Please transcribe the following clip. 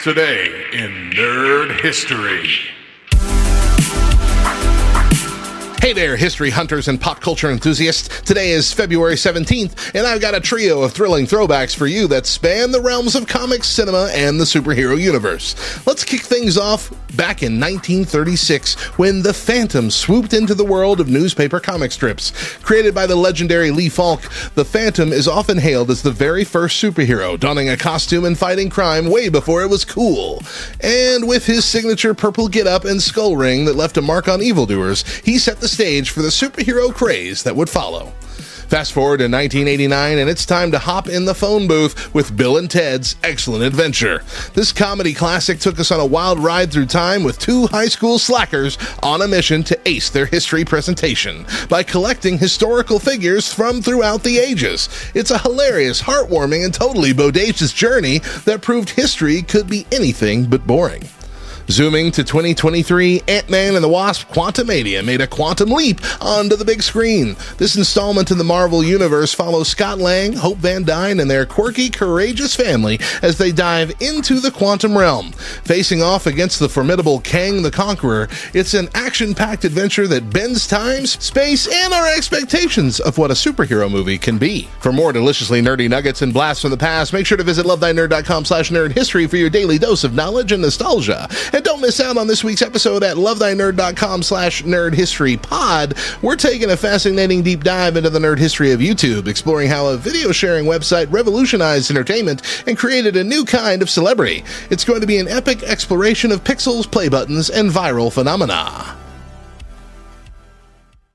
Today in Nerd History. Hey there, history hunters and pop culture enthusiasts. Today is February 17th, and I've got a trio of thrilling throwbacks for you that span the realms of comics, cinema, and the superhero universe. Let's kick things off back in 1936 when The Phantom swooped into the world of newspaper comic strips. Created by the legendary Lee Falk, The Phantom is often hailed as the very first superhero, donning a costume and fighting crime way before it was cool. And with his signature purple getup and skull ring that left a mark on evildoers, he set the stage for the superhero craze that would follow. Fast forward to 1989, and it's time to hop in the phone booth with Bill and Ted's Excellent Adventure. This comedy classic took us on a wild ride through time with two high school slackers on a mission to ace their history presentation by collecting historical figures from throughout the ages. It's a hilarious, heartwarming, and totally bodacious journey that proved history could be anything but boring. Zooming to 2023, Ant Man and the Wasp Quantumania made a quantum leap onto the big screen. This installment in the Marvel Universe follows Scott Lang, Hope Van Dyne, and their quirky, courageous family as they dive into the quantum realm. Facing off against the formidable Kang the Conqueror, it's an action packed adventure that bends time, space, and our expectations of what a superhero movie can be. For more deliciously nerdy nuggets and blasts from the past, make sure to visit lovethynerd.com slash nerd history for your daily dose of knowledge and nostalgia. And don't miss out on this week's episode at lovethynerd.com slash nerd history pod. We're taking a fascinating deep dive into the nerd history of YouTube, exploring how a video sharing website revolutionized entertainment and created a new kind of celebrity. It's going to be an epic exploration of pixels, play buttons, and viral phenomena.